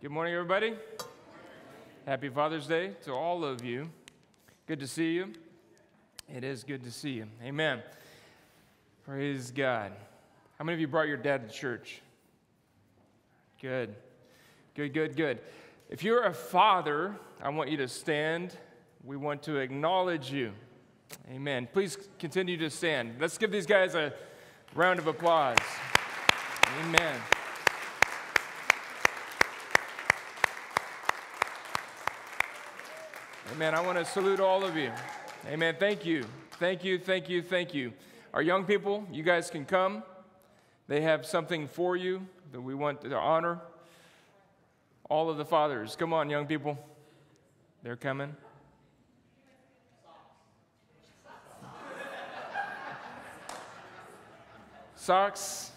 Good morning, everybody. Happy Father's Day to all of you. Good to see you. It is good to see you. Amen. Praise God. How many of you brought your dad to church? Good. Good, good, good. If you're a father, I want you to stand. We want to acknowledge you. Amen. Please continue to stand. Let's give these guys a round of applause. Amen. Amen. I want to salute all of you. Amen. Thank you. Thank you. Thank you. Thank you. Our young people, you guys can come. They have something for you that we want to honor. All of the fathers. Come on, young people. They're coming. Socks.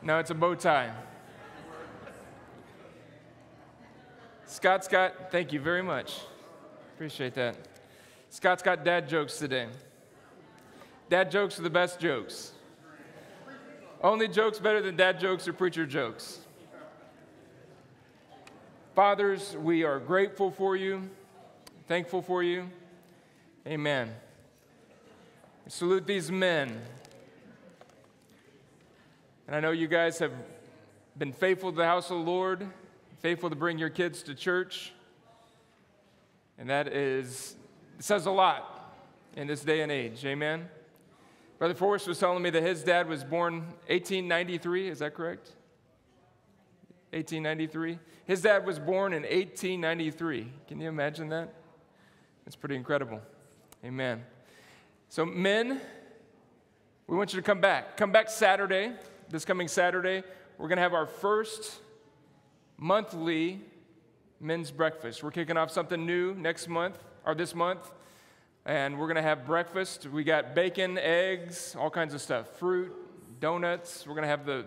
No, it's a bow tie. Scott, Scott, thank you very much. Appreciate that. Scott's got dad jokes today. Dad jokes are the best jokes. Only jokes better than dad jokes or preacher jokes. Fathers, we are grateful for you, thankful for you. Amen. salute these men. And I know you guys have been faithful to the house of the Lord faithful to bring your kids to church. And that is, says a lot in this day and age. Amen. Brother Forrest was telling me that his dad was born 1893. Is that correct? 1893. His dad was born in 1893. Can you imagine that? That's pretty incredible. Amen. So, men, we want you to come back. Come back Saturday, this coming Saturday. We're going to have our first monthly men's breakfast. We're kicking off something new next month, or this month, and we're going to have breakfast. We got bacon, eggs, all kinds of stuff, fruit, donuts. We're going to have the,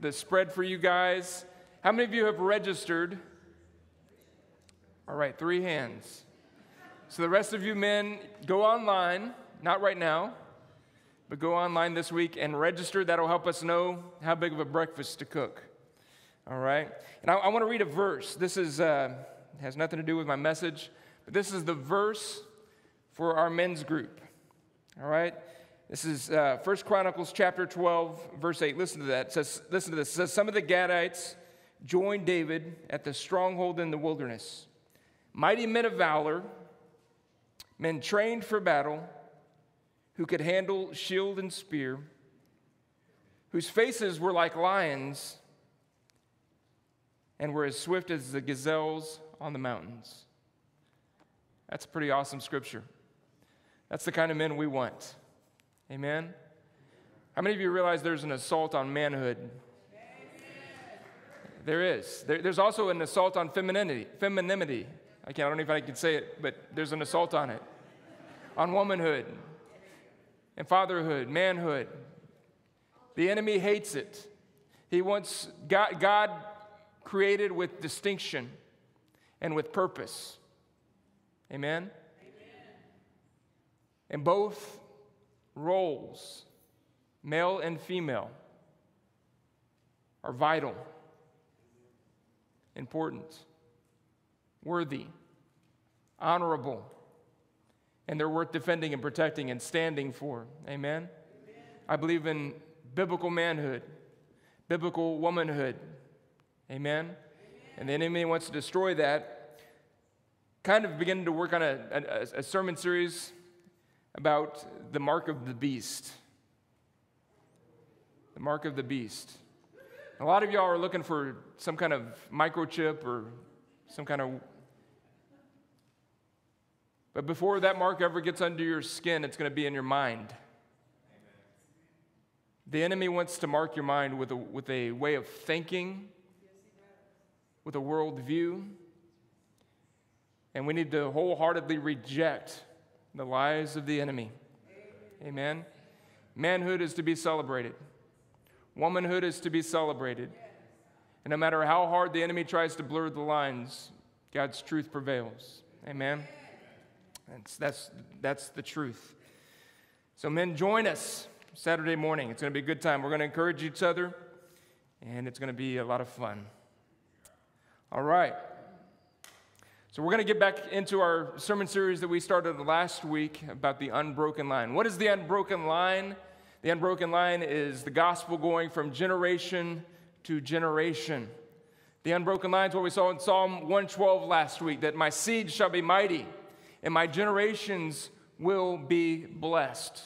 the spread for you guys. How many of you have registered? All right, three hands. So the rest of you men, go online, not right now, but go online this week and register. That'll help us know how big of a breakfast to cook. All right? And I, I want to read a verse. This is, uh, has nothing to do with my message, but this is the verse for our men's group. All right? This is uh, 1 Chronicles chapter 12, verse 8. Listen to that. It says, listen to this. It says, Some of the Gadites joined David at the stronghold in the wilderness. Mighty men of valor, men trained for battle, who could handle shield and spear, whose faces were like lions and were as swift as the gazelles on the mountains. That's a pretty awesome scripture. That's the kind of men we want. Amen? How many of you realize there's an assault on manhood? There is. There, there's also an assault on femininity. Femininity. I, can't, I don't know if I can say it, but there's an assault on it. On womanhood and fatherhood, manhood. The enemy hates it. He wants God, God created with distinction and with purpose. Amen? Amen? And both roles, male and female, are vital, important, worthy, honorable, and they're worth defending and protecting and standing for. Amen? Amen? I believe in biblical manhood, biblical womanhood, Amen? Amen? And the enemy wants to destroy that. Kind of beginning to work on a, a, a sermon series about the mark of the beast. The mark of the beast. A lot of y'all are looking for some kind of microchip or some kind of. But before that mark ever gets under your skin, it's going to be in your mind. The enemy wants to mark your mind with a, with a way of thinking, with a worldview. And we need to wholeheartedly reject the lies of the enemy. Amen. Manhood is to be celebrated, womanhood is to be celebrated. And no matter how hard the enemy tries to blur the lines, God's truth prevails. Amen. That's, that's, that's the truth. So, men, join us Saturday morning. It's going to be a good time. We're going to encourage each other. and it's going to be a lot of fun. All right. So, we're going to get back into our sermon series that we started last week about the unbroken line. What is the unbroken line? The unbroken line is the gospel going from generation to generation. The unbroken line is what we saw in Psalm 112 last week that my seed shall be mighty and my generations will be blessed.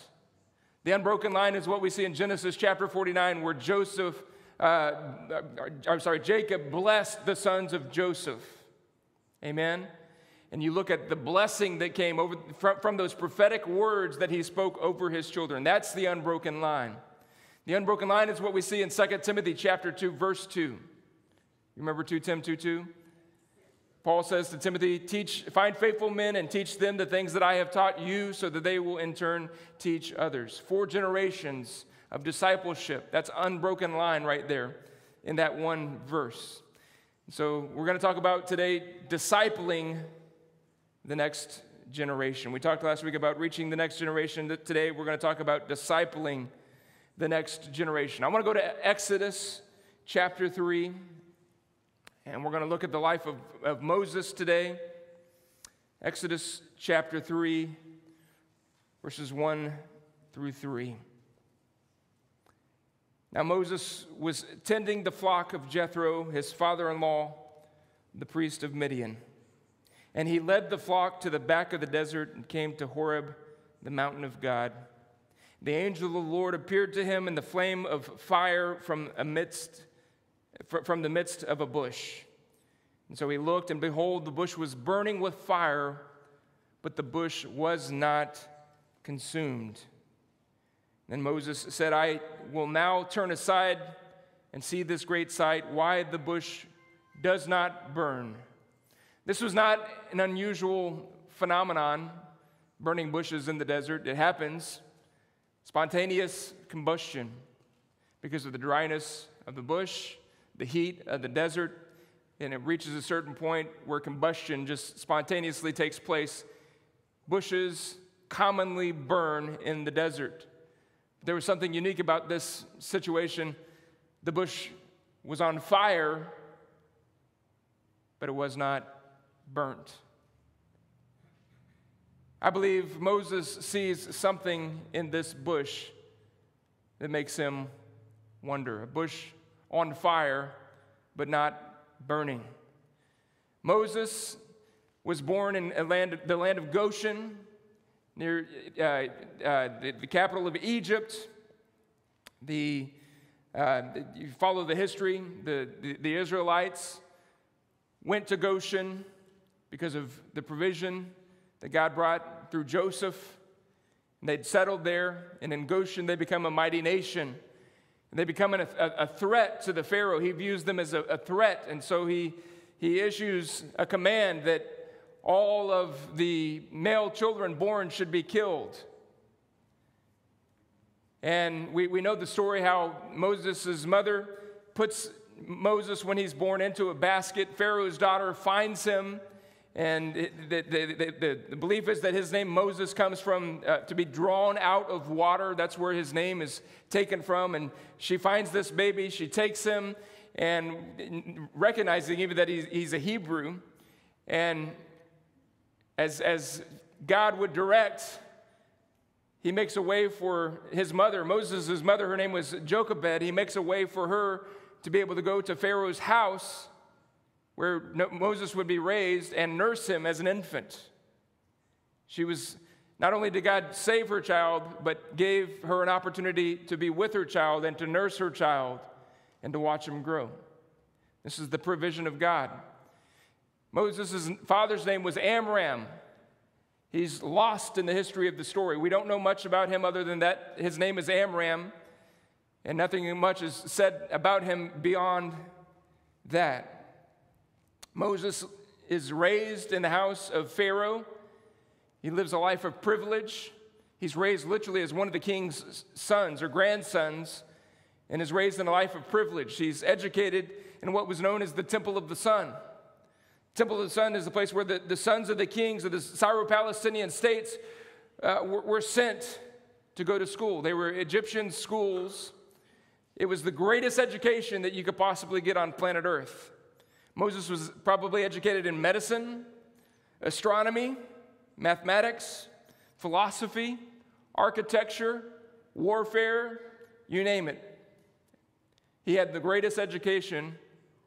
The unbroken line is what we see in Genesis chapter 49, where Joseph, uh, uh, I'm sorry, Jacob blessed the sons of Joseph. Amen. And you look at the blessing that came over from, from those prophetic words that he spoke over his children. That's the unbroken line. The unbroken line is what we see in 2 Timothy chapter 2, verse 2. You remember 2 Tim 2 2? Paul says to Timothy, teach, find faithful men and teach them the things that I have taught you so that they will in turn teach others. Four generations of discipleship. That's unbroken line right there in that one verse. So we're going to talk about today discipling the next generation. We talked last week about reaching the next generation. Today we're going to talk about discipling the next generation. I want to go to Exodus chapter 3, and we're going to look at the life of, of Moses today. Exodus chapter 3, verses 1 through 3. Now, Moses was tending the flock of Jethro, his father in law, the priest of Midian. And he led the flock to the back of the desert and came to Horeb, the mountain of God. The angel of the Lord appeared to him in the flame of fire from amidst from the midst of a bush. And so he looked, and behold, the bush was burning with fire, but the bush was not consumed. Then Moses said, I will now turn aside and see this great sight, why the bush does not burn. This was not an unusual phenomenon, burning bushes in the desert. It happens. Spontaneous combustion because of the dryness of the bush, the heat of the desert, and it reaches a certain point where combustion just spontaneously takes place. Bushes commonly burn in the desert. There was something unique about this situation. The bush was on fire, but it was not burnt. I believe Moses sees something in this bush that makes him wonder. A bush on fire, but not burning. Moses was born in land, the land of Goshen, near uh, uh, the, the, capital of Egypt. The, uh, you follow the history, the, the, the Israelites went to Goshen because of the provision that God brought through Joseph. And they'd settled there, and in Goshen, they become a mighty nation. And they become an, a, a, threat to the Pharaoh. He views them as a, a threat, and so he, he issues a command that all of the male children born should be killed. And we, we know the story how Moses' mother puts Moses, when he's born, into a basket. Pharaoh's daughter finds him and the, the, the, the, belief is that his name Moses comes from uh, to be drawn out of water. That's where his name is taken from. And she finds this baby, she takes him, and recognizing even that he's, he's a Hebrew. And as, as God would direct, he makes a way for his mother, Moses' mother, her name was Jochebed. He makes a way for her to be able to go to Pharaoh's house where Moses would be raised and nurse him as an infant. She was not only did God save her child, but gave her an opportunity to be with her child and to nurse her child and to watch him grow. This is the provision of God. Moses' father's name was Amram. He's lost in the history of the story. We don't know much about him other than that his name is Amram, and nothing much is said about him beyond that. Moses is raised in the house of Pharaoh. He lives a life of privilege. He's raised literally as one of the king's sons or grandsons and is raised in a life of privilege. He's educated in what was known as the Temple of the Sun. Temple of the Sun is the place where the, the sons of the kings of the Syro-Palestinian states uh, were, were sent to go to school. They were Egyptian schools It was the greatest education that you could possibly get on planet Earth. Moses was probably educated in medicine, astronomy, mathematics, philosophy, architecture, warfare, you name it. He had the greatest education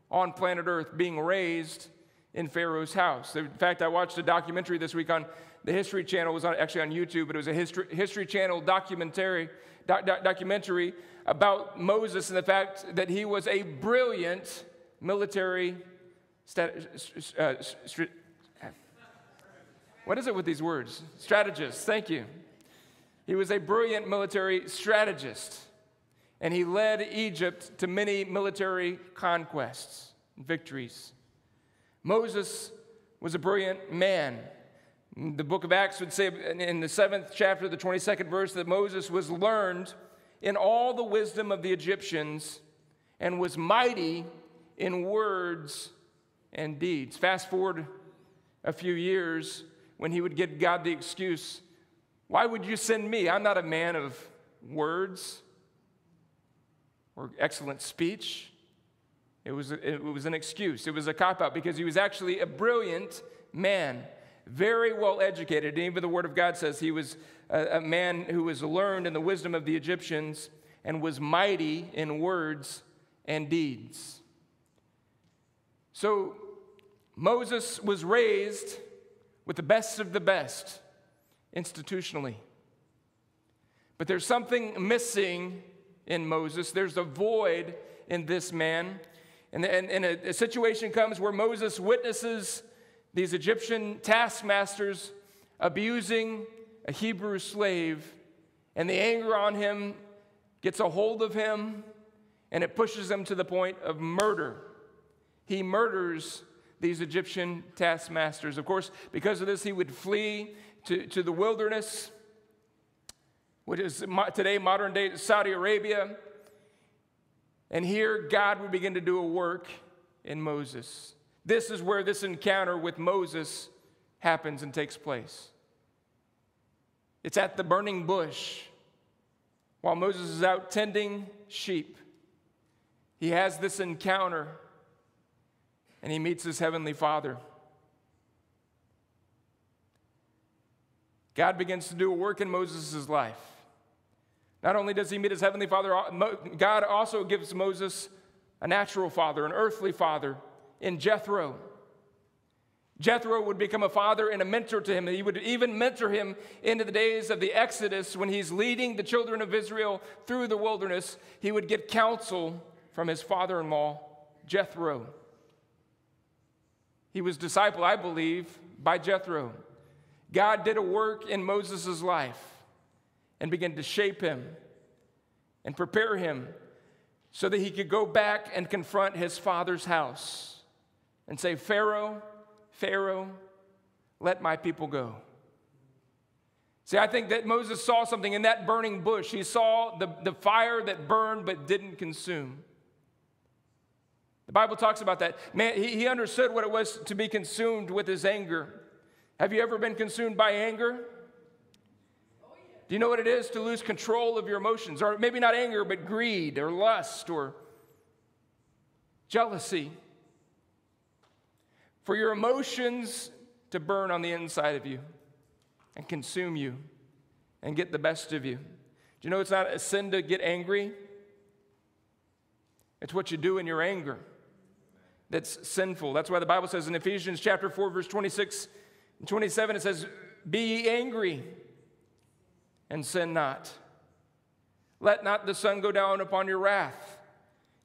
on planet Earth being raised in Pharaoh's house. In fact, I watched a documentary this week on the History Channel. It was on, actually on YouTube, but it was a History, History Channel documentary, doc, doc, documentary about Moses and the fact that he was a brilliant military stat, uh, what is it with these words? Strategist. Thank you. He was a brilliant military strategist, and he led Egypt to many military conquests and victories. Moses was a brilliant man. The book of Acts would say in the seventh chapter, the 22nd verse, that Moses was learned in all the wisdom of the Egyptians and was mighty in words and deeds. Fast forward a few years when he would give God the excuse, Why would you send me? I'm not a man of words or excellent speech. It was, it was an excuse, it was a cop out because he was actually a brilliant man, very well educated. And even the Word of God says he was a, a man who was learned in the wisdom of the Egyptians and was mighty in words and deeds. So Moses was raised with the best of the best institutionally. But there's something missing in Moses, there's a void in this man. And, and, and a, a situation comes where Moses witnesses these Egyptian taskmasters abusing a Hebrew slave, and the anger on him gets a hold of him, and it pushes him to the point of murder. He murders these Egyptian taskmasters. Of course, because of this, he would flee to, to the wilderness, which is today modern day Saudi Arabia. And here, God would begin to do a work in Moses. This is where this encounter with Moses happens and takes place. It's at the burning bush while Moses is out tending sheep. He has this encounter and he meets his heavenly father. God begins to do a work in Moses' life. Not only does he meet his heavenly father, God also gives Moses a natural father, an earthly father in Jethro. Jethro would become a father and a mentor to him. He would even mentor him into the days of the Exodus when he's leading the children of Israel through the wilderness. He would get counsel from his father in law, Jethro. He was discipled, I believe, by Jethro. God did a work in Moses' life and begin to shape him and prepare him so that he could go back and confront his father's house and say, Pharaoh, Pharaoh, let my people go. See, I think that Moses saw something in that burning bush. He saw the, the fire that burned but didn't consume. The Bible talks about that. Man, he, he understood what it was to be consumed with his anger. Have you ever been consumed by anger? Do you know what it is to lose control of your emotions? Or maybe not anger, but greed or lust or jealousy. For your emotions to burn on the inside of you and consume you and get the best of you. Do you know it's not a sin to get angry? It's what you do in your anger that's sinful. That's why the Bible says in Ephesians chapter 4, verse 26 and 27, it says, Be ye angry and sin not. Let not the sun go down upon your wrath,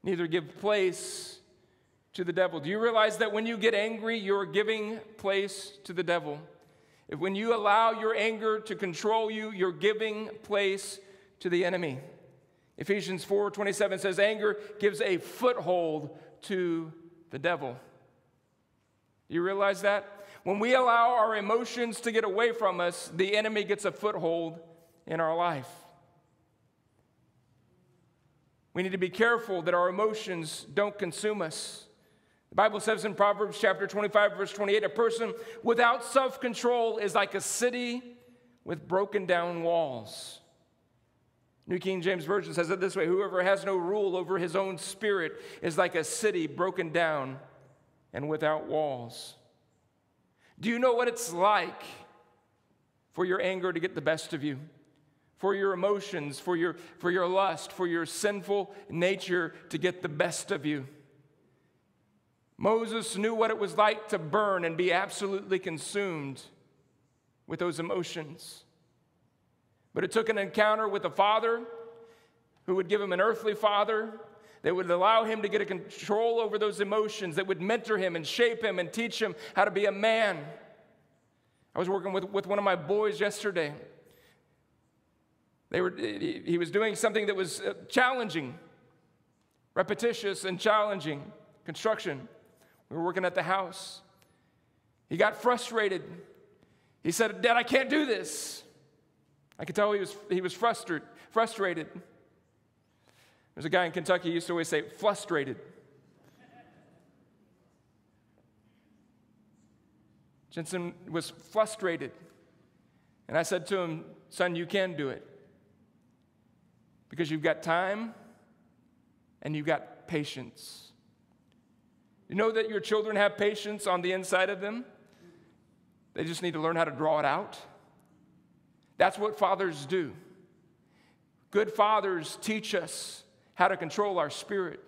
neither give place to the devil. Do you realize that when you get angry, you're giving place to the devil? If when you allow your anger to control you, you're giving place to the enemy. Ephesians 4:27 says anger gives a foothold to the devil. You realize that? When we allow our emotions to get away from us, the enemy gets a foothold in our life. We need to be careful that our emotions don't consume us. The Bible says in Proverbs chapter 25, verse 28 a person without self control is like a city with broken down walls. New King James Version says it this way Whoever has no rule over his own spirit is like a city broken down and without walls. Do you know what it's like for your anger to get the best of you? For your emotions, for your, for your lust, for your sinful nature to get the best of you. Moses knew what it was like to burn and be absolutely consumed with those emotions. But it took an encounter with a father who would give him an earthly father that would allow him to get a control over those emotions, that would mentor him and shape him and teach him how to be a man. I was working with, with one of my boys yesterday. They were, he was doing something that was uh, challenging, repetitious and challenging construction. We were working at the house. He got frustrated. He said, Dad, I can't do this. I could tell he was, he was frustrated, frustrated. There's a guy in Kentucky who used to always say, frustrated. Jensen was frustrated. And I said to him, Son, you can do it. Because you've got time and you've got patience. You know that your children have patience on the inside of them? They just need to learn how to draw it out. That's what fathers do. Good fathers teach us how to control our spirit,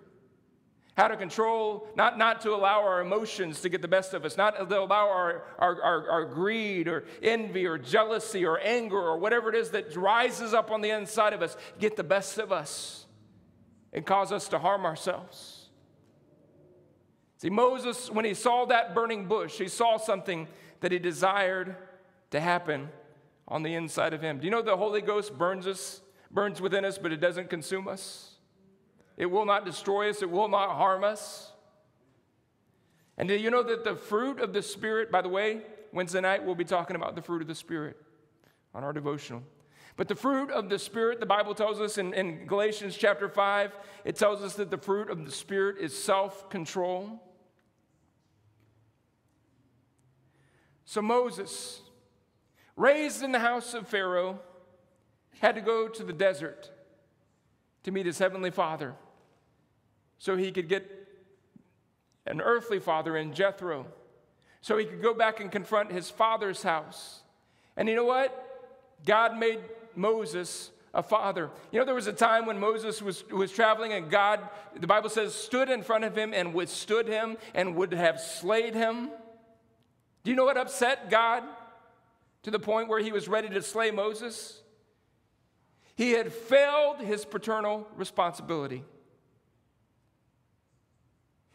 how to control, not, not to allow our emotions to get the best of us, not to allow our, our, our, our greed or envy or jealousy or anger or whatever it is that rises up on the inside of us get the best of us and cause us to harm ourselves. See, Moses, when he saw that burning bush, he saw something that he desired to happen on the inside of him. Do you know the Holy Ghost burns us, burns within us, but it doesn't consume us? It will not destroy us, it will not harm us. And do you know that the fruit of the Spirit, by the way, Wednesday night we'll be talking about the fruit of the Spirit on our devotional. But the fruit of the Spirit, the Bible tells us in, in Galatians chapter 5, it tells us that the fruit of the Spirit is self control. So Moses, raised in the house of Pharaoh, had to go to the desert to meet his heavenly father so he could get an earthly father in Jethro, so he could go back and confront his father's house. And you know what? God made Moses a father. You know, there was a time when Moses was, was traveling and God, the Bible says, stood in front of him and withstood him and would have slayed him. Do you know what upset God to the point where he was ready to slay Moses? He had failed his paternal responsibility.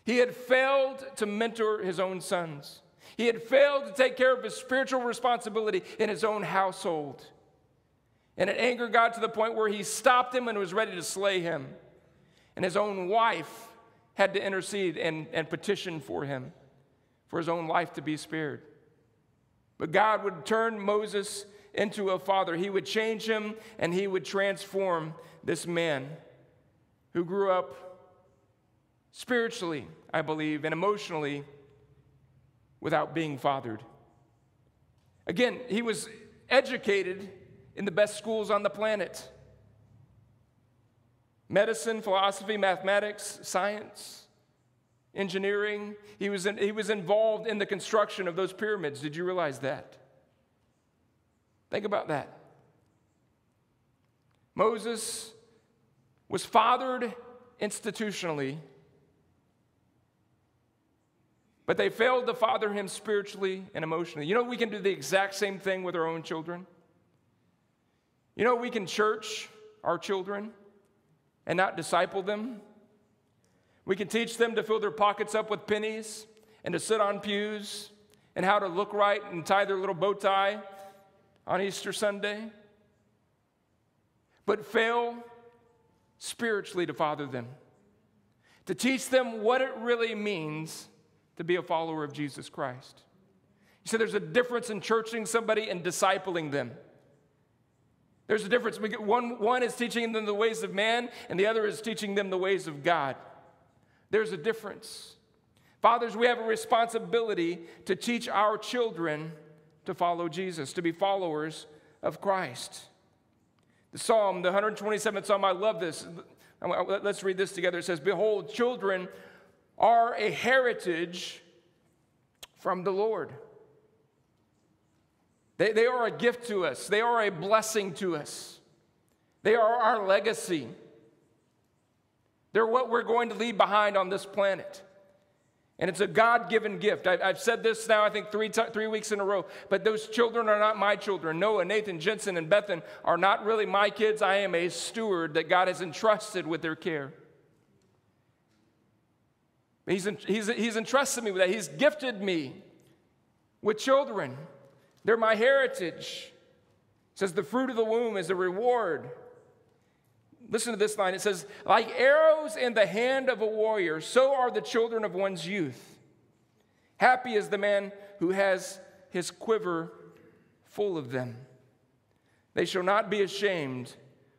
He had failed to mentor his own sons. He had failed to take care of his spiritual responsibility in his own household. And it angered God to the point where he stopped him and was ready to slay him. And his own wife had to intercede and, and petition for him, for his own life to be spared. But God would turn Moses into a father. He would change him and he would transform this man who grew up spiritually, I believe, and emotionally without being fathered. Again, he was educated in the best schools on the planet medicine, philosophy, mathematics, science, engineering. He was, in, he was involved in the construction of those pyramids. Did you realize that? Think about that. Moses was fathered institutionally but they failed to father him spiritually and emotionally. You know, we can do the exact same thing with our own children. You know, we can church our children and not disciple them. We can teach them to fill their pockets up with pennies and to sit on pews and how to look right and tie their little bow tie on Easter Sunday, but fail spiritually to father them, to teach them what it really means to be a follower of Jesus Christ. You see, there's a difference in churching somebody and discipling them. There's a difference. One, one is teaching them the ways of man, and the other is teaching them the ways of God. There's a difference. Fathers, we have a responsibility to teach our children to follow Jesus, to be followers of Christ. The Psalm, the 127th Psalm, I love this. Let's read this together. It says, Behold, children are a heritage from the Lord. They, they are a gift to us, they are a blessing to us, they are our legacy. They're what we're going to leave behind on this planet. And it's a God given gift. I, have said this now, I think, three, three weeks in a row, but those children are not my children. Noah, Nathan, Jensen, and Bethan are not really my kids. I am a steward that God has entrusted with their care. He's, he's, he's entrusted me with that. He's gifted me with children. They're my heritage. It says the fruit of the womb is a reward. Listen to this line. It says, like arrows in the hand of a warrior, so are the children of one's youth. Happy is the man who has his quiver full of them. They shall not be ashamed,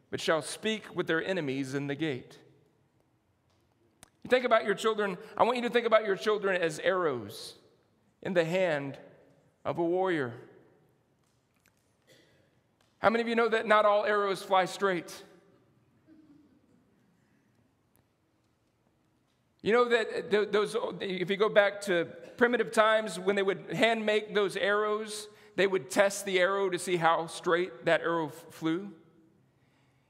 but shall speak with their enemies in the gate. You think about your children, I want you to think about your children as arrows in the hand of a warrior. How many of you know that not all arrows fly straight? You know that those, if you go back to primitive times when they would hand make those arrows, they would test the arrow to see how straight that arrow flew.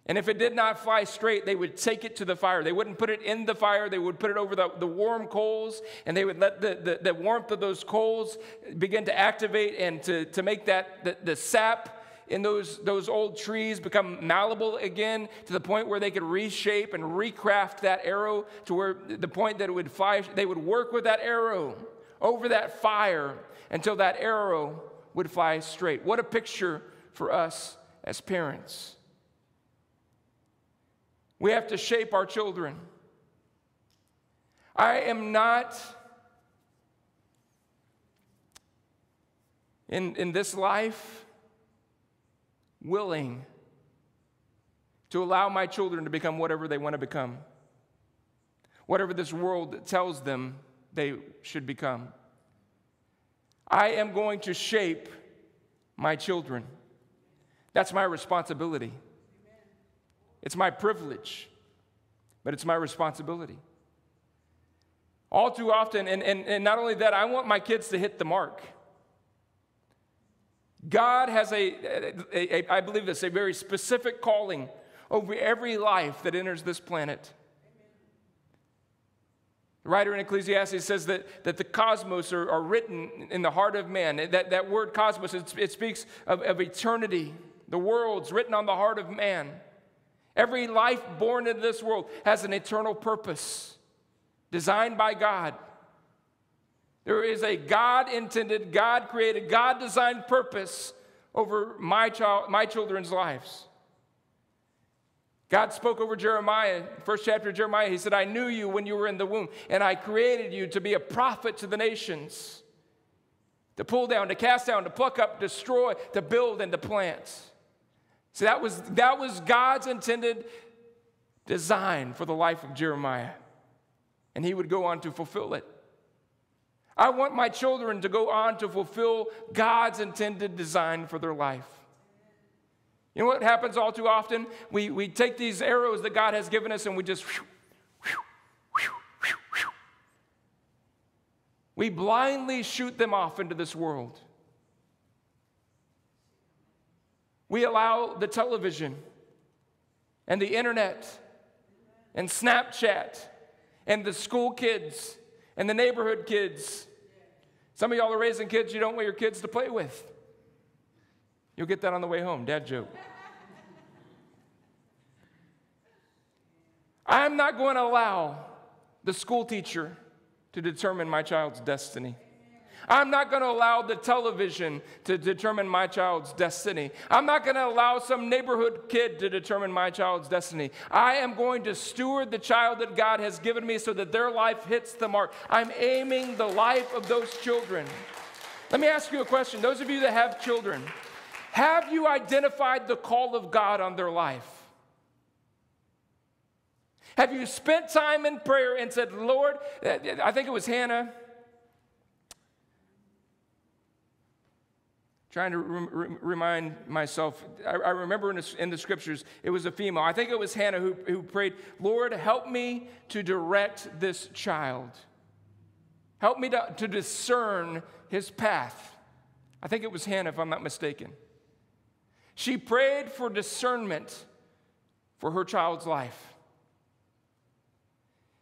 And if it did not fly straight, they would take it to the fire. They wouldn't put it in the fire, they would put it over the, the warm coals, and they would let the, the, the warmth of those coals begin to activate and to, to make that the, the sap in those, those old trees become malleable again to the point where they could reshape and recraft that arrow to where the point that it would fly, they would work with that arrow over that fire until that arrow would fly straight. What a picture for us as parents. We have to shape our children. I am not in, in this life willing to allow my children to become whatever they want to become, whatever this world tells them they should become. I am going to shape my children. That's my responsibility. It's my privilege, but it's my responsibility. All too often, and, and, and not only that, I want my kids to hit the mark. God has a, a, a, I believe this, a very specific calling over every life that enters this planet. The writer in Ecclesiastes says that, that the cosmos are, are written in the heart of man. That, that word cosmos, it, it speaks of, of eternity. The world's written on the heart of man. Every life born into this world has an eternal purpose designed by God. There is a God intended, God created, God designed purpose over my, child, my children's lives. God spoke over Jeremiah, first chapter of Jeremiah. He said, I knew you when you were in the womb, and I created you to be a prophet to the nations, to pull down, to cast down, to pluck up, destroy, to build, and to plant. So that was, that was God's intended design for the life of Jeremiah. And he would go on to fulfill it. I want my children to go on to fulfill God's intended design for their life. You know what happens all too often? We, we take these arrows that God has given us and we just. Whew, whew, whew, we blindly shoot them off into this world. We allow the television and the internet and Snapchat and the school kids and the neighborhood kids. Some of y'all are raising kids you don't want your kids to play with. You'll get that on the way home, dad joke. I'm not going to allow the school teacher to determine my child's destiny. I'm not going to allow the television to determine my child's destiny. I'm not going to allow some neighborhood kid to determine my child's destiny. I am going to steward the child that God has given me so that their life hits the mark. I'm aiming the life of those children. Let me ask you a question. Those of you that have children, have you identified the call of God on their life? Have you spent time in prayer and said, Lord, I think it was Hannah trying to re- remind myself. I, I remember in the, in the, scriptures, it was a female. I think it was Hannah who, who prayed, Lord, help me to direct this child. Help me to, to discern his path. I think it was Hannah, if I'm not mistaken. She prayed for discernment for her child's life.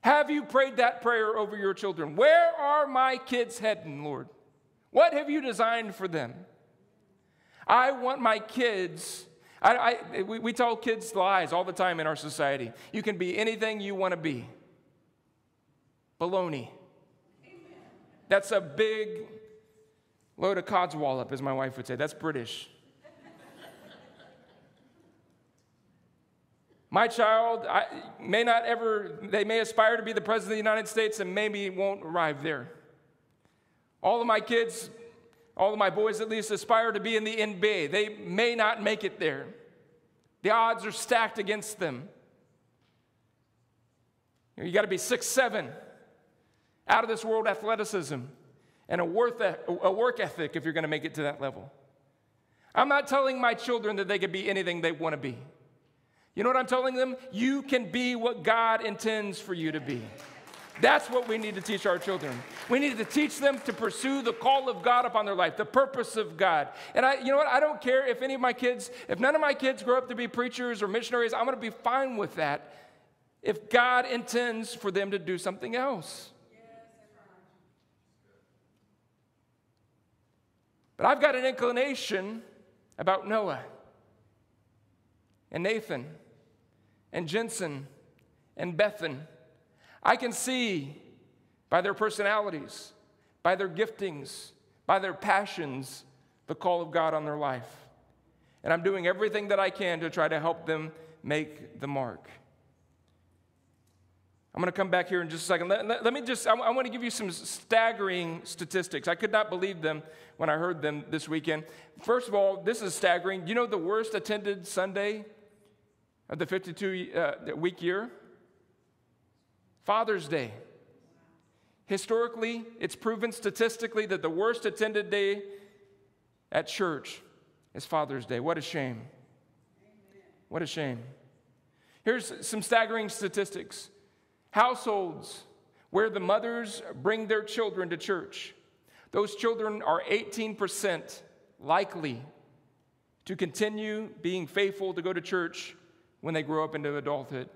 Have you prayed that prayer over your children? Where are my kids heading, Lord? What have you designed for them? I want my kids. I, I, we, we tell kids lies all the time in our society. You can be anything you want to be. Baloney. That's a big load of codswallop, as my wife would say. That's British. my child I, may not ever, they may aspire to be the president of the United States and maybe won't arrive there. All of my kids all of my boys at least aspire to be in the NBA. They may not make it there. The odds are stacked against them. You got to be six seven, out of this world athleticism, and a, worth, a work ethic if you're going to make it to that level. I'm not telling my children that they can be anything they want to be. You know what I'm telling them? You can be what God intends for you to be. That's what we need to teach our children. We need to teach them to pursue the call of God upon their life, the purpose of God. And I, you know what? I don't care if any of my kids, if none of my kids grow up to be preachers or missionaries, I'm going to be fine with that if God intends for them to do something else. But I've got an inclination about Noah and Nathan and Jensen and Bethan I can see by their personalities, by their giftings, by their passions, the call of God on their life. And I'm doing everything that I can to try to help them make the mark. I'm going to come back here in just a second. Let, let, let me just, I, I want to give you some staggering statistics. I could not believe them when I heard them this weekend. First of all, this is staggering. You know the worst attended Sunday of the 52 uh, week year? Father's Day. Historically, it's proven statistically that the worst attended day at church is Father's Day. What a shame. What a shame. Here's some staggering statistics households where the mothers bring their children to church, those children are 18% likely to continue being faithful to go to church when they grow up into adulthood.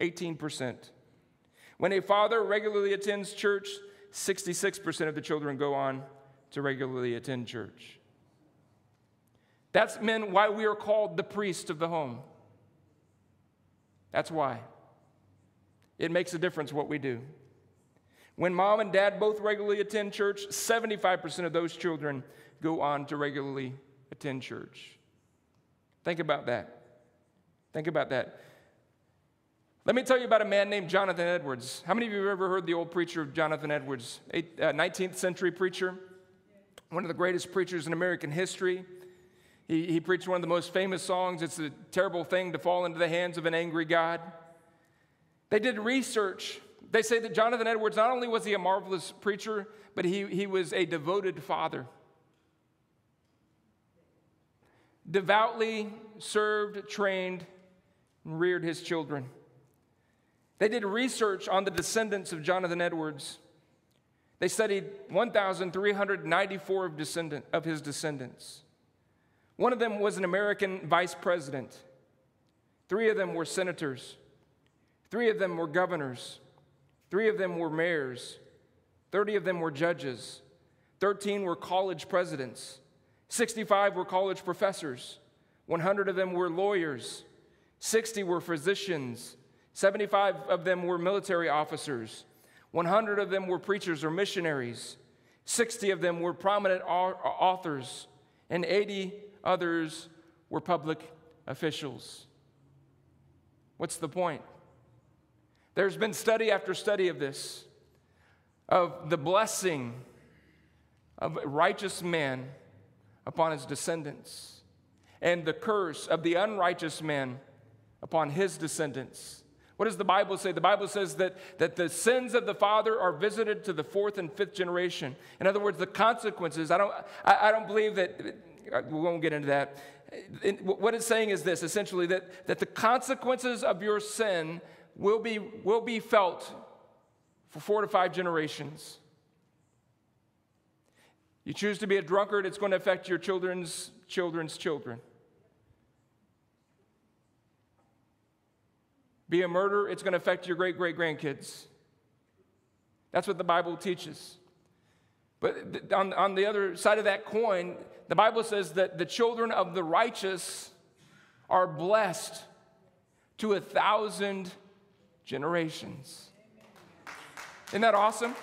18%. When a father regularly attends church, 66% of the children go on to regularly attend church. That's men why we are called the priest of the home. That's why. It makes a difference what we do. When mom and dad both regularly attend church, 75% of those children go on to regularly attend church. Think about that. Think about that. Let me tell you about a man named Jonathan Edwards. How many of you have ever heard the old preacher of Jonathan Edwards? Eight, uh, 19th century preacher, one of the greatest preachers in American history. He, he preached one of the most famous songs, It's a Terrible Thing to Fall into the Hands of an Angry God. They did research. They say that Jonathan Edwards, not only was he a marvelous preacher, but he, he was a devoted father. Devoutly served, trained, and reared his children. They did research on the descendants of Jonathan Edwards. They studied 1,394 of, descendant, of his descendants. One of them was an American vice president. Three of them were senators. Three of them were governors. Three of them were mayors. 30 of them were judges. 13 were college presidents. 65 were college professors. 100 of them were lawyers. 60 were physicians. 75 of them were military officers. 100 of them were preachers or missionaries. 60 of them were prominent authors. And 80 others were public officials. What's the point? There's been study after study of this, of the blessing of a righteous man upon his descendants, and the curse of the unrighteous man upon his descendants. What does the Bible say? The Bible says that, that the sins of the father are visited to the fourth and fifth generation. In other words, the consequences. I don't, I, I don't believe that we won't get into that. What it's saying is this essentially that, that the consequences of your sin will be, will be felt for four to five generations. You choose to be a drunkard, it's going to affect your children's children's children. Be a murderer, it's going to affect your great great grandkids. That's what the Bible teaches. But on, on the other side of that coin, the Bible says that the children of the righteous are blessed to a thousand generations. Isn't that awesome?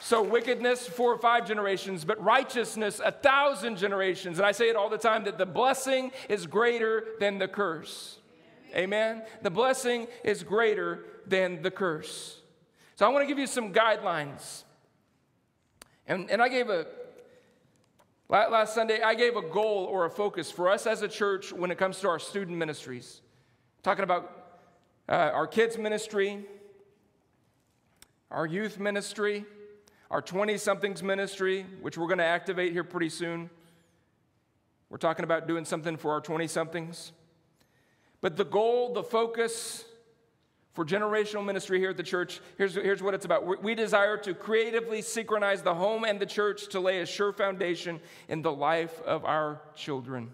So, wickedness, four or five generations, but righteousness, a thousand generations. And I say it all the time that the blessing is greater than the curse. Amen? The blessing is greater than the curse. So, I want to give you some guidelines. And, and I gave a, last Sunday, I gave a goal or a focus for us as a church when it comes to our student ministries. Talking about uh, our kids' ministry, our youth ministry, our 20 somethings ministry, which we're going to activate here pretty soon. We're talking about doing something for our 20 somethings. But the goal, the focus for generational ministry here at the church, here's, here's what it's about. We desire to creatively synchronize the home and the church to lay a sure foundation in the life of our children.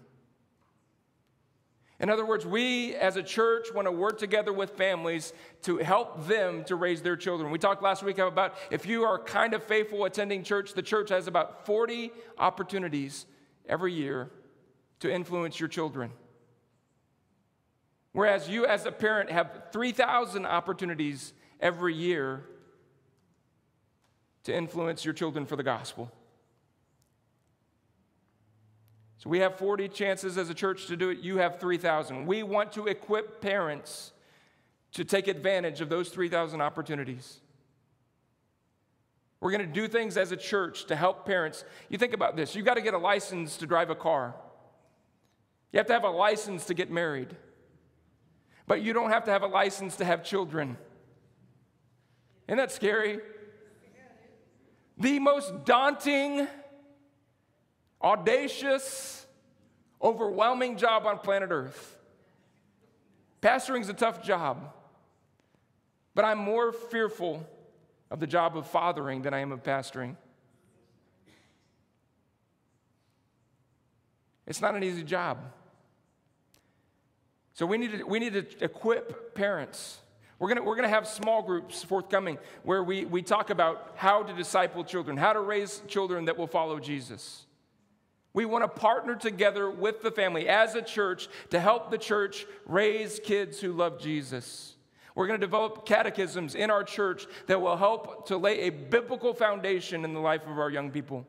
In other words, we as a church want to work together with families to help them to raise their children. We talked last week about if you are kind of faithful attending church, the church has about 40 opportunities every year to influence your children. Whereas you, as a parent, have 3,000 opportunities every year to influence your children for the gospel. So we have 40 chances as a church to do it. You have 3,000. We want to equip parents to take advantage of those 3,000 opportunities. We're going to do things as a church to help parents. You think about this you've got to get a license to drive a car, you have to have a license to get married, but you don't have to have a license to have children. Isn't that scary? The most daunting audacious, overwhelming job on planet Earth. Pastoring is a tough job, but I'm more fearful of the job of fathering than I am of pastoring. It's not an easy job. So we need to, we need to equip parents. We're going we're gonna have small groups forthcoming where we, we talk about how to disciple children, how to raise children that will follow Jesus. We want to partner together with the family as a church to help the church raise kids who love Jesus. We're going to develop catechisms in our church that will help to lay a biblical foundation in the life of our young people.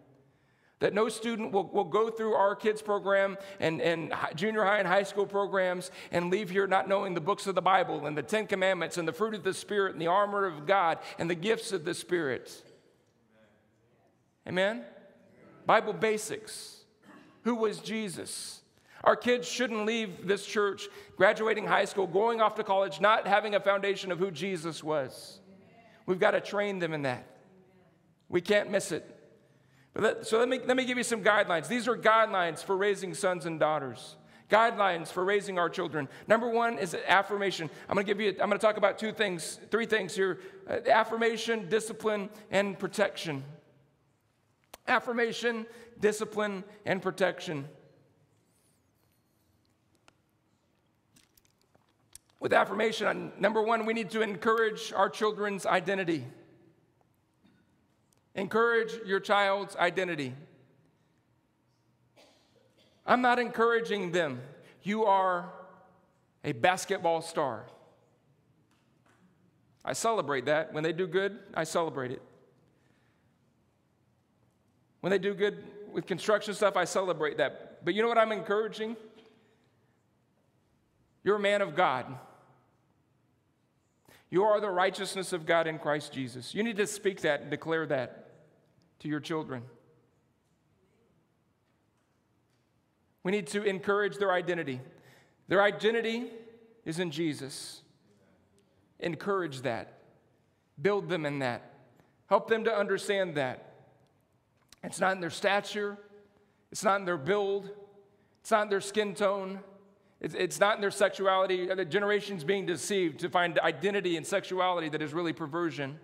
That no student will, will go through our kids program and, and junior high and high school programs and leave here not knowing the books of the Bible and the Ten Commandments and the fruit of the Spirit and the armor of God and the gifts of the Spirit. Amen? Bible basics. Who was Jesus? Our kids shouldn't leave this church, graduating high school, going off to college, not having a foundation of who Jesus was. We've got to train them in that. We can't miss it. Let, so let me, let me give you some guidelines. These are guidelines for raising sons and daughters. Guidelines for raising our children. Number one is affirmation. I'm going to give you. I'm going to talk about two things, three things here: uh, affirmation, discipline, and protection. Affirmation, discipline, and protection. With affirmation, number one, we need to encourage our children's identity. Encourage your child's identity. I'm not encouraging them. You are a basketball star. I celebrate that. When they do good, I celebrate it. When they do good with construction stuff, I celebrate that. But you know what I'm encouraging? You're a man of God. You are the righteousness of God in Christ Jesus. You need to speak that and declare that to your children. We need to encourage their identity. Their identity is in Jesus. Encourage that. Build them in that. Help them to understand that. It's not in their stature, It's not in their build, it's not in their skin tone, it's, it's not in their sexuality. Uh, the generation's being deceived to find identity in sexuality that is really perversion.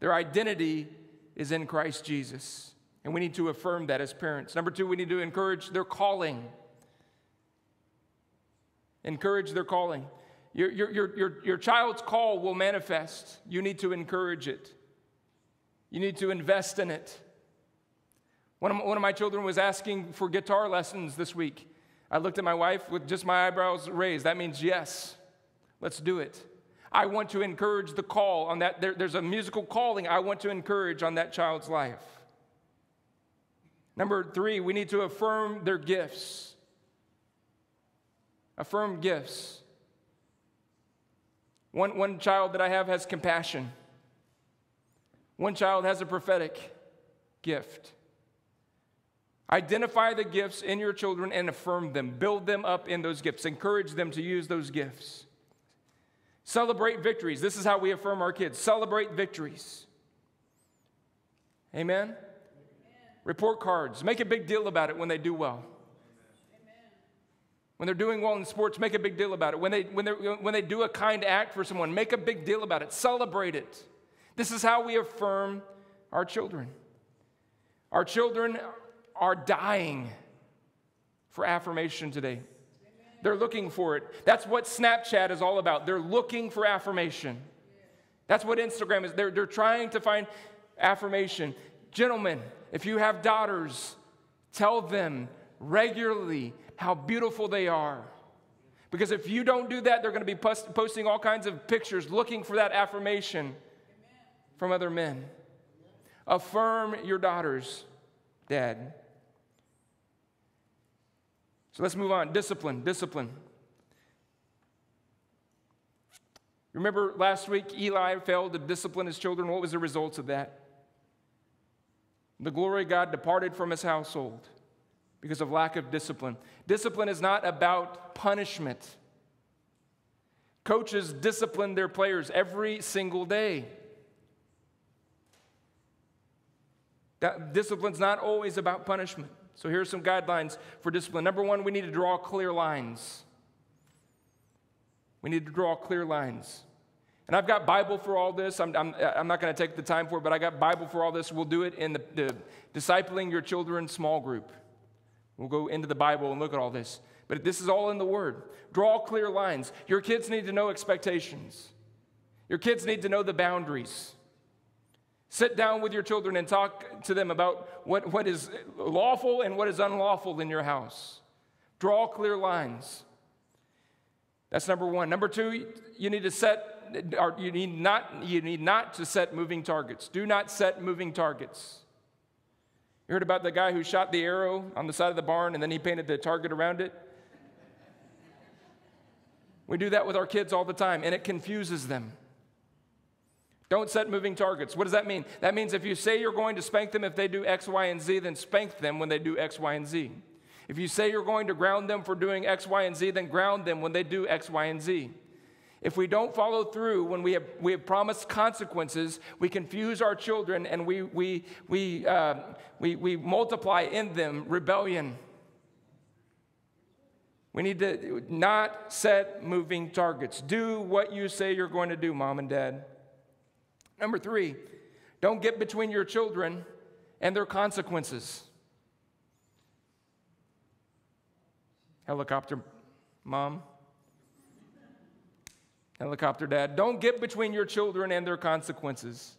Their identity is in Christ Jesus. And we need to affirm that as parents. Number two, we need to encourage their calling. Encourage their calling. Your, your, your, your, your child's call will manifest. You need to encourage it, you need to invest in it. One of, my, one of my children was asking for guitar lessons this week. I looked at my wife with just my eyebrows raised. That means yes, let's do it. I want to encourage the call on that. There, there's a musical calling I want to encourage on that child's life. Number three, we need to affirm their gifts. Affirm gifts. One, one child that I have has compassion. One child has a prophetic gift. Identify the gifts in your children and affirm them. Build them up in those gifts. Encourage them to use those gifts. Celebrate victories. This is how we affirm our kids. Celebrate victories. Amen? Amen. Report cards. Make a big deal about it when they do well. When they're doing well in sports, make a big deal about it. When they, when, when they do a kind act for someone, make a big deal about it. Celebrate it. This is how we affirm our children. Our children are dying for affirmation today. They're looking for it. That's what Snapchat is all about. They're looking for affirmation. That's what Instagram is. They're, they're trying to find affirmation. Gentlemen, if you have daughters, tell them regularly how beautiful they are. Because if you don't do that, they're going to be post- posting all kinds of pictures looking for that affirmation Amen. from other men. Affirm your daughters, dad. So let's move on. Discipline, discipline. Remember last week, Eli failed to discipline his children. What was the results of that? The glory of God departed from his household because of lack of discipline. Discipline is not about punishment. Coaches discipline their players every single day. That discipline's not always about punishment. So here are some guidelines for discipline. Number one, we need to draw clear lines. We need to draw clear lines. And I've got Bible for all this. I'm, I'm, I'm not going to take the time for it, but I got Bible for all this. We'll do it in the, the Discipling Your Children small group. We'll go into the Bible and look at all this. But this is all in the Word. Draw clear lines. Your kids need to know expectations, your kids need to know the boundaries. Sit down with your children and talk to them about what, what is lawful and what is unlawful in your house. Draw clear lines. That's number one. Number two, you need to set, or you need not, you need not to set moving targets. Do not set moving targets. You heard about the guy who shot the arrow on the side of the barn and then he painted the target around it? We do that with our kids all the time and it confuses them. Don't set moving targets. What does that mean? That means if you say you're going to spank them if they do X, Y, and Z, then spank them when they do X, Y, and Z. If you say you're going to ground them for doing X, Y, and Z, then ground them when they do X, Y, and Z. If we don't follow through when we have, we have promised consequences, we confuse our children and we, we, we, uh, we, we multiply in them rebellion. We need to not set moving targets. Do what you say you're going to do, mom and dad. Number three, don't get between your children and their consequences. Helicopter mom. Helicopter dad, don't get between your children and their consequences.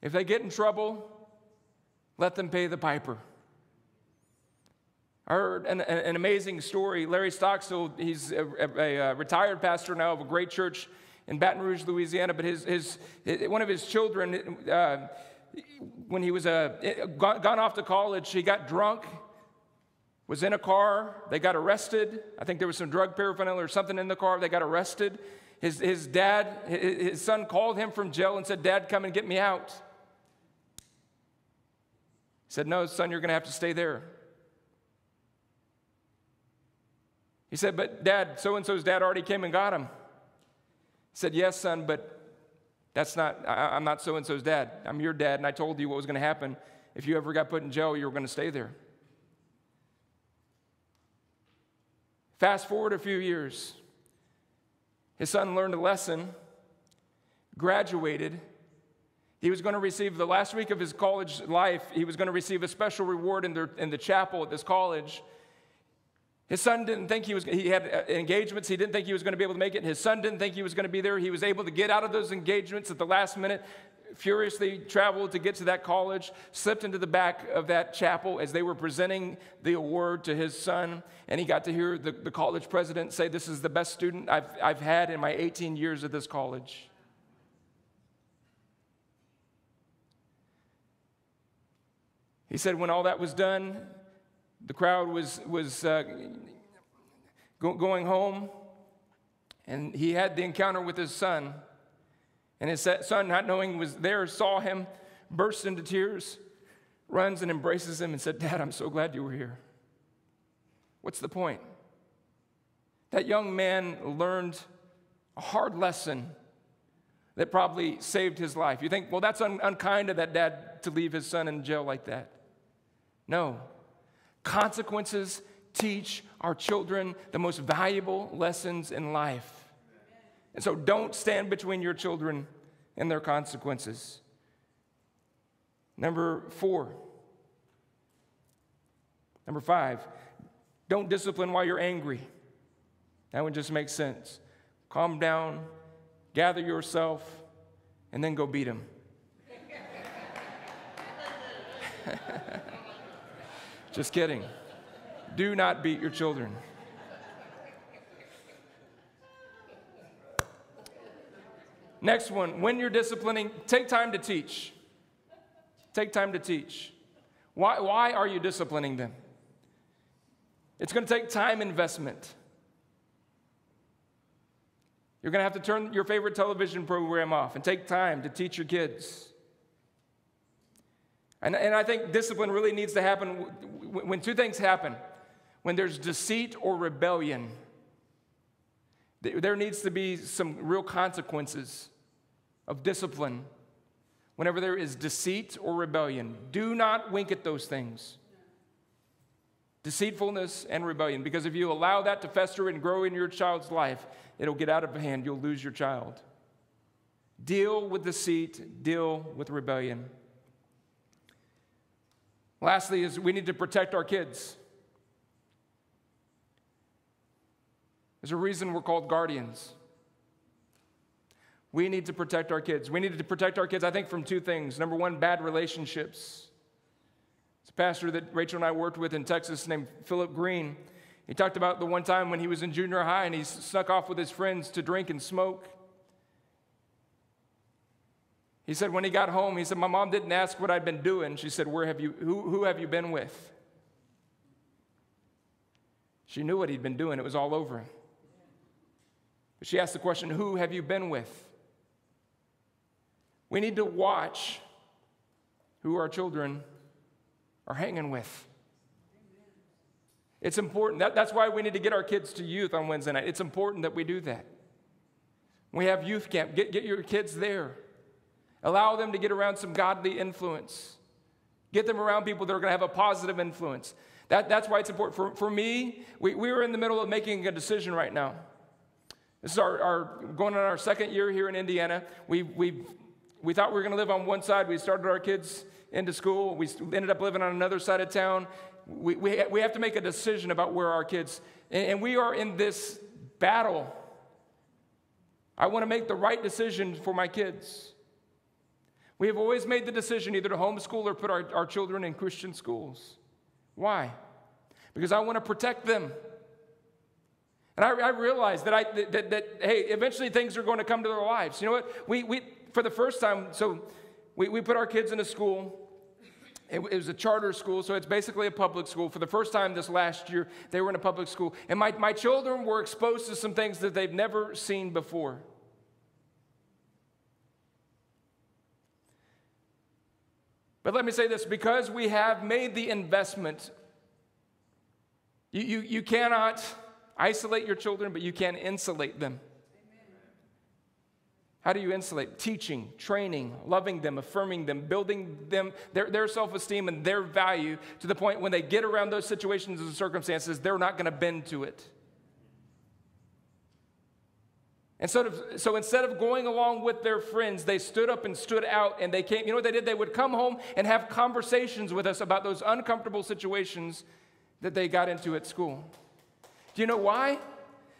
If they get in trouble, let them pay the piper. I heard an, an amazing story. Larry Stockstill, he's a, a, a, retired pastor now of a great church in Baton Rouge, Louisiana, but his, his, one of his children, uh, when he was uh, gone off to college, he got drunk was in a car. They got arrested. I think there was some drug paraphernalia or something in the car. They got arrested. His, his dad, his son called him from jail and said, Dad, come and get me out. He said, No, son, you're going to have to stay there. He said, But dad, so and so's dad already came and got him. Said, Yes, son, but that's not, I, am not so and so's dad. I'm your dad, and I told you what was going to happen. if you ever got put in jail, you were going to stay there. Fast forward a few years. His son learned a lesson, graduated. He was going to receive the last week of his college life, he was going to receive a special reward in, the, in the chapel at this college. His son didn't think he was, he had uh, engagements. He didn't think he was going to be able to make it. His son didn't think he was going to be there. He was able to get out of those engagements at the last minute, furiously traveled to get to that college, slipped into the back of that chapel as they were presenting the award to his son. And he got to hear the, the college president say, This is the best student I've, I've had in my 18 years at this college. He said, When all that was done, the crowd was, was uh, go, going home, and he had the encounter with his son. And his son, not knowing he was there, saw him, burst into tears, runs and embraces him, and said, Dad, I'm so glad you were here. What's the point? That young man learned a hard lesson that probably saved his life. You think, well, that's un- unkind of that dad to leave his son in jail like that. No. Consequences teach our children the most valuable lessons in life. And so don't stand between your children and their consequences. Number four. Number five, don't discipline while you're angry. That one just makes sense. Calm down, gather yourself, and then go beat them. just kidding. Do not beat your children. Next one, when you're disciplining, take time to teach. Take time to teach. Why, why are you disciplining them? It's going to take time investment. You're going to have to turn your favorite television program off and take time to teach your kids. And, and I think discipline really needs to happen when two things happen when there's deceit or rebellion. There needs to be some real consequences of discipline whenever there is deceit or rebellion. Do not wink at those things. Deceitfulness and rebellion, because if you allow that to fester and grow in your child's life, it'll get out of hand. You'll lose your child. Deal with deceit, deal with rebellion. Lastly, is we need to protect our kids. There's a reason we're called guardians. We need to protect our kids. We need to protect our kids, I think, from two things. Number one, bad relationships. It's a pastor that Rachel and I worked with in Texas named Philip Green. He talked about the one time when he was in junior high and he snuck off with his friends to drink and smoke. He said when he got home, he said, My mom didn't ask what I'd been doing. She said, Where have you, who, who have you been with? She knew what he'd been doing, it was all over him. But she asked the question, Who have you been with? We need to watch who our children are hanging with. It's important. That, that's why we need to get our kids to youth on Wednesday night. It's important that we do that. We have youth camp. Get, get your kids there. Allow them to get around some godly influence. Get them around people that are going to have a positive influence. That, that's why it's important. For, for me, we, we are in the middle of making a decision right now. This is our, our going on our second year here in Indiana. We, we've we thought we were going to live on one side. We started our kids into school. We ended up living on another side of town. We, we, we have to make a decision about where our kids, and, and we are in this battle. I want to make the right decision for my kids. We have always made the decision either to homeschool or put our, our children in Christian schools. Why? Because I want to protect them. And I, I realize that, I, that, that, that, hey, eventually things are going to come to their lives. You know what? We, we, for the first time, so we, we put our kids in a school. It, it, was a charter school, so it's basically a public school. For the first time this last year, they were in a public school. And my, my children were exposed to some things that they've never seen before. But let me say this because we have made the investment, you, you, you cannot isolate your children, but you can insulate them. How do you insulate? Teaching, training, loving them, affirming them, building them, their, their self esteem and their value to the point when they get around those situations and circumstances, they're not going to bend to it. And so, so instead of going along with their friends, they stood up and stood out and they came. You know what they did? They would come home and have conversations with us about those uncomfortable situations that they got into at school. Do you know why?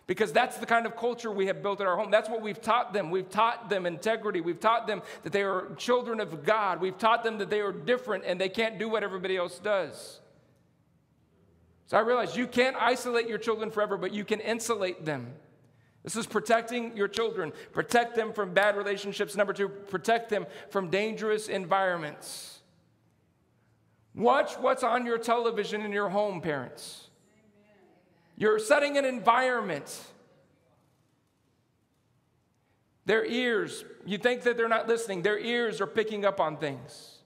Because that's the kind of culture we have built at our home. That's what we've taught them. We've taught them integrity. We've taught them that they are children of God. We've taught them that they are different and they can't do what everybody else does. So I realize you can't isolate your children forever, but you can insulate them. This is protecting your children. Protect them from bad relationships. Number two, protect them from dangerous environments. Watch what's on your television in your home, parents. You're setting an environment. Their ears, you think that they're not listening, their ears are picking up on things.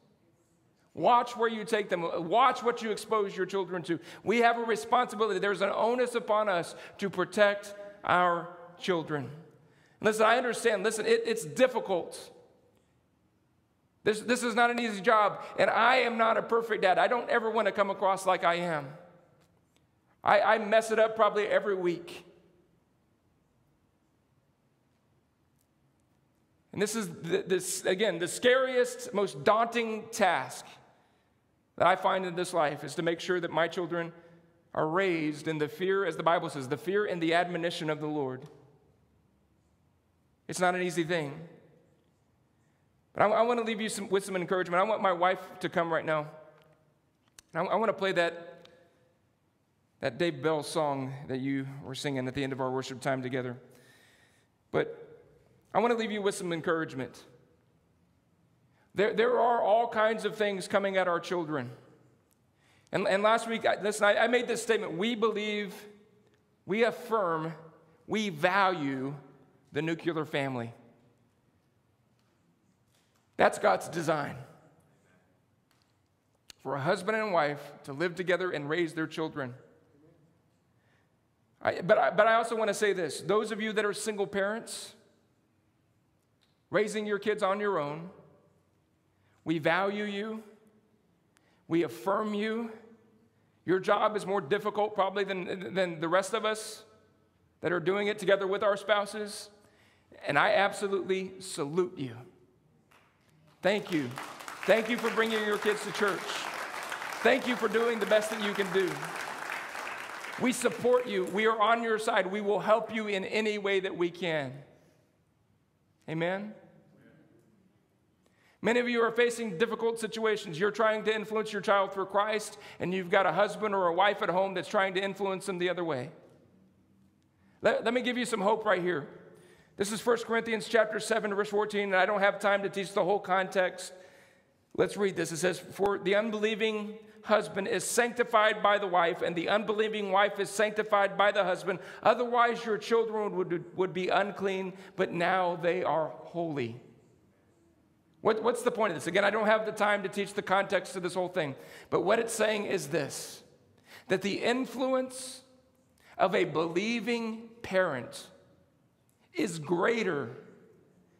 Watch where you take them. Watch what you expose your children to. We have a responsibility. There's an onus upon us to protect our children. Listen, I understand. Listen, it, it's difficult. This, this is not an easy job, and I am not a perfect dad. I don't ever want to come across like I am. I, I mess it up probably every week. And this is, the, this, again, the scariest, most daunting task that I find in this life is to make sure that my children are raised in the fear, as the Bible says, the fear and the admonition of the Lord. It's not an easy thing. But I, I want to leave you some, with some encouragement. I want my wife to come right now. I, I want to play that that Dave Bell song that you were singing at the end of our worship time together. But I want to leave you with some encouragement. There, there are all kinds of things coming at our children. And, and last week, listen, I, I made this statement. We believe, we affirm, we value the nuclear family. That's God's design for a husband and wife to live together and raise their children. I, but, I, but I also want to say this those of you that are single parents, raising your kids on your own, we value you, we affirm you. Your job is more difficult, probably, than, than the rest of us that are doing it together with our spouses. And I absolutely salute you. Thank you. Thank you for bringing your kids to church. Thank you for doing the best that you can do. We support you. We are on your side. We will help you in any way that we can. Amen? Many of you are facing difficult situations. You're trying to influence your child through Christ, and you've got a husband or a wife at home that's trying to influence them the other way. Let, let me give you some hope right here. This is 1 Corinthians chapter 7, verse 14, and I don't have time to teach the whole context. Let's read this. It says, For the unbelieving husband is sanctified by the wife, and the unbelieving wife is sanctified by the husband. Otherwise, your children would, would be unclean, but now they are holy. What, what's the point of this? Again, I don't have the time to teach the context of this whole thing, but what it's saying is this that the influence of a believing parent is greater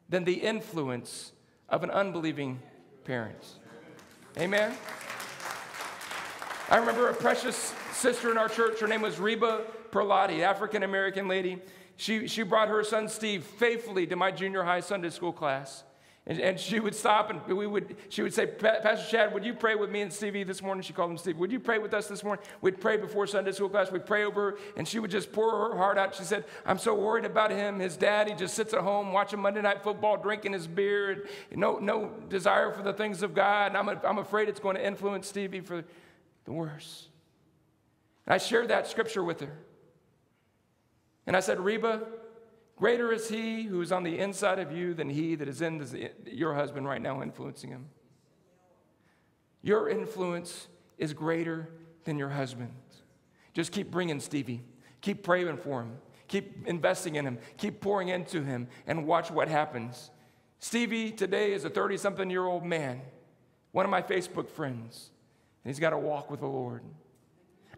than the influence of an unbelieving parent. Amen? I remember a precious sister in our church. Her name was Reba Perlotti, African American lady. She, she brought her son Steve faithfully to my junior high Sunday school class. And, and she would stop and we would, she would say, Pastor Chad, would you pray with me and Stevie this morning? She called him Steve. Would you pray with us this morning? We'd pray before Sunday school class. We'd pray over her, and she would just pour her heart out. She said, I'm so worried about him. His dad, he just sits at home watching Monday Night Football, drinking his beer, and no, no desire for the things of God. And I'm, I'm afraid it's going to influence Stevie for the worse. And I shared that scripture with her. And I said, Reba, greater is he who is on the inside of you than he that is in your husband right now influencing him. Your influence is greater than your husband's. Just keep bringing Stevie. Keep praying for him. Keep investing in him. Keep pouring into him and watch what happens. Stevie today is a 30 something year old man, one of my Facebook friends and he's got to walk with the Lord.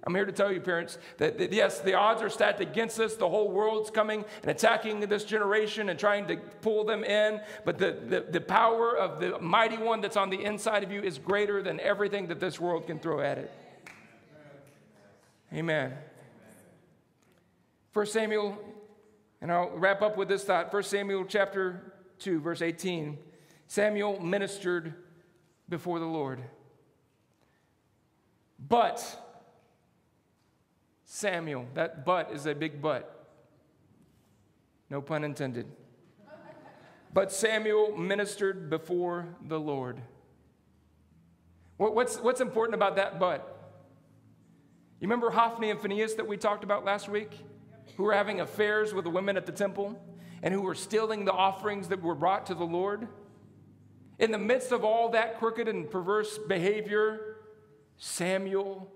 I'm here to tell you, parents, that, that, yes, the odds are stacked against us. The whole world's coming and attacking this generation and trying to pull them in. But the, the, the power of the mighty one that's on the inside of you is greater than everything that this world can throw at it. Amen. 1 Samuel, and I'll wrap up with this thought 1 Samuel chapter 2, verse 18. Samuel ministered before the Lord. But Samuel. That but is a big but. No pun intended. But Samuel ministered before the Lord. What's, what's important about that but? You remember Hophni and Phinehas that we talked about last week? Who were having affairs with the women at the temple and who were stealing the offerings that were brought to the Lord? In the midst of all that crooked and perverse behavior, Samuel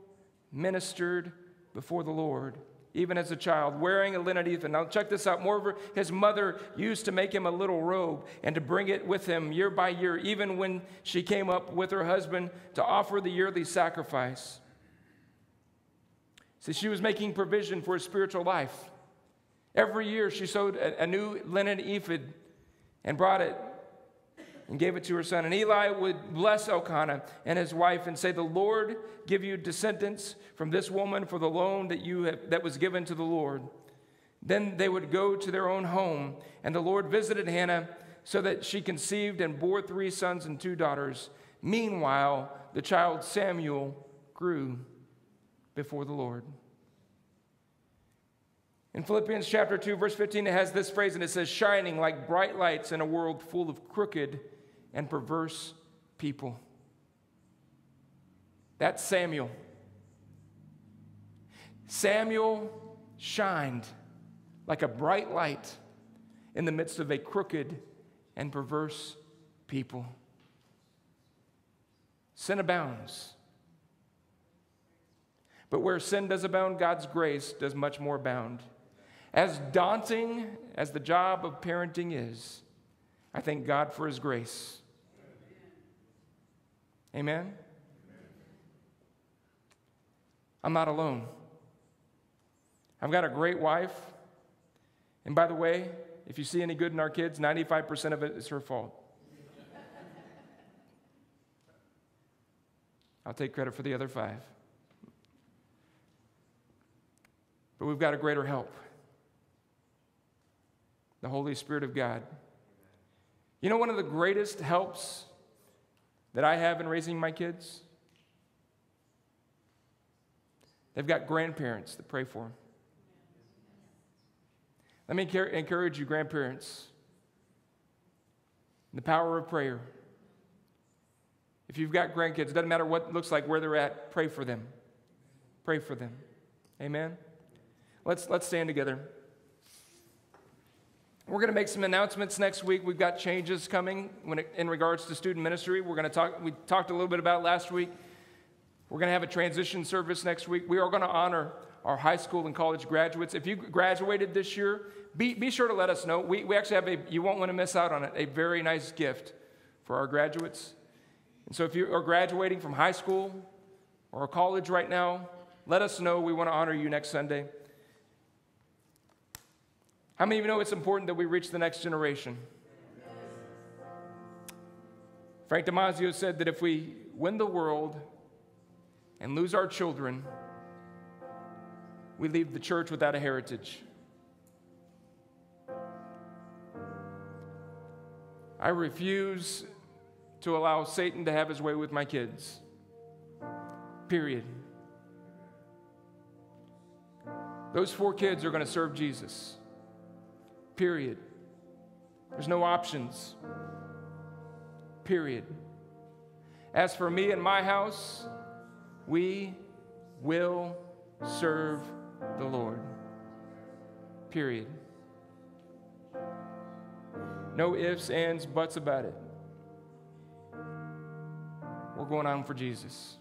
ministered before the Lord, even as a child, wearing a linen ephod. Now, check this out. Moreover, his mother used to make him a little robe and to bring it with him year by year, even when she came up with her husband to offer the yearly sacrifice. See, she was making provision for his spiritual life. Every year, she sewed a, a new linen ephod and brought it and gave it to her son. And Eli would bless Elkanah and his wife and say, The Lord give you descendants from this woman for the loan that, you have, that was given to the Lord. Then they would go to their own home, and the Lord visited Hannah so that she conceived and bore three sons and two daughters. Meanwhile, the child Samuel grew before the Lord. In Philippians chapter 2, verse 15, it has this phrase, and it says, shining like bright lights in a world full of crooked and perverse people. That's Samuel. Samuel shined like a bright light in the midst of a crooked and perverse people. Sin abounds. But where sin does abound, God's grace does much more abound. As daunting as the job of parenting is, I thank God for His grace. Amen? I'm not alone. I've got a great wife. And by the way, if you see any good in our kids, 95% of it is her fault. I'll take credit for the other five. But we've got a greater help the Holy Spirit of God. You know, one of the greatest helps that I have in raising my kids? They've got grandparents that pray for them. Let me encourage you, grandparents, the power of prayer. If you've got grandkids, it doesn't matter what looks like, where they're at, pray for them. Pray for them. Amen? Let's, let's stand together. We're going to make some announcements next week. We've got changes coming it, in regards to student ministry. We're going to talk, we talked a little bit about last week. We're going to have a transition service next week. We are going to honor our high school and college graduates. If you graduated this year, be, be sure to let us know. We, we actually have a, you won't want to miss out on it, a very nice gift for our graduates. And so if you are graduating from high school or college right now, let us know. We want to honor you next Sunday. How many of you know it's important that we reach the next generation? Frank Damazio said that if we win the world and lose our children, we leave the church without a heritage. I refuse to allow Satan to have his way with my kids. Period. Those four kids are going to serve Jesus. Period. There's no options. Period. As for me and my house, we will serve the Lord. Period. No ifs, ands, buts about it. We're going on for Jesus.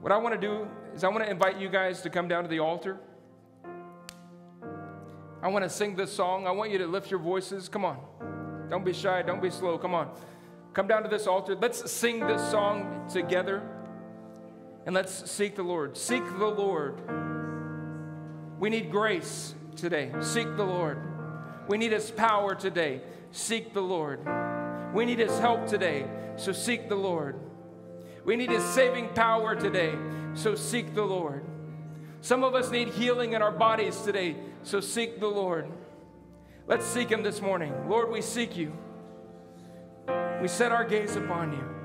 What I want to do is, I want to invite you guys to come down to the altar. I want to sing this song. I want you to lift your voices. Come on. Don't be shy. Don't be slow. Come on. Come down to this altar. Let's sing this song together. And let's seek the Lord. Seek the Lord. We need grace today. Seek the Lord. We need His power today. Seek the Lord. We need His help today. So seek the Lord. We need His saving power today. So seek the Lord. Some of us need healing in our bodies today. So seek the Lord. Let's seek Him this morning. Lord, we seek you. We set our gaze upon you.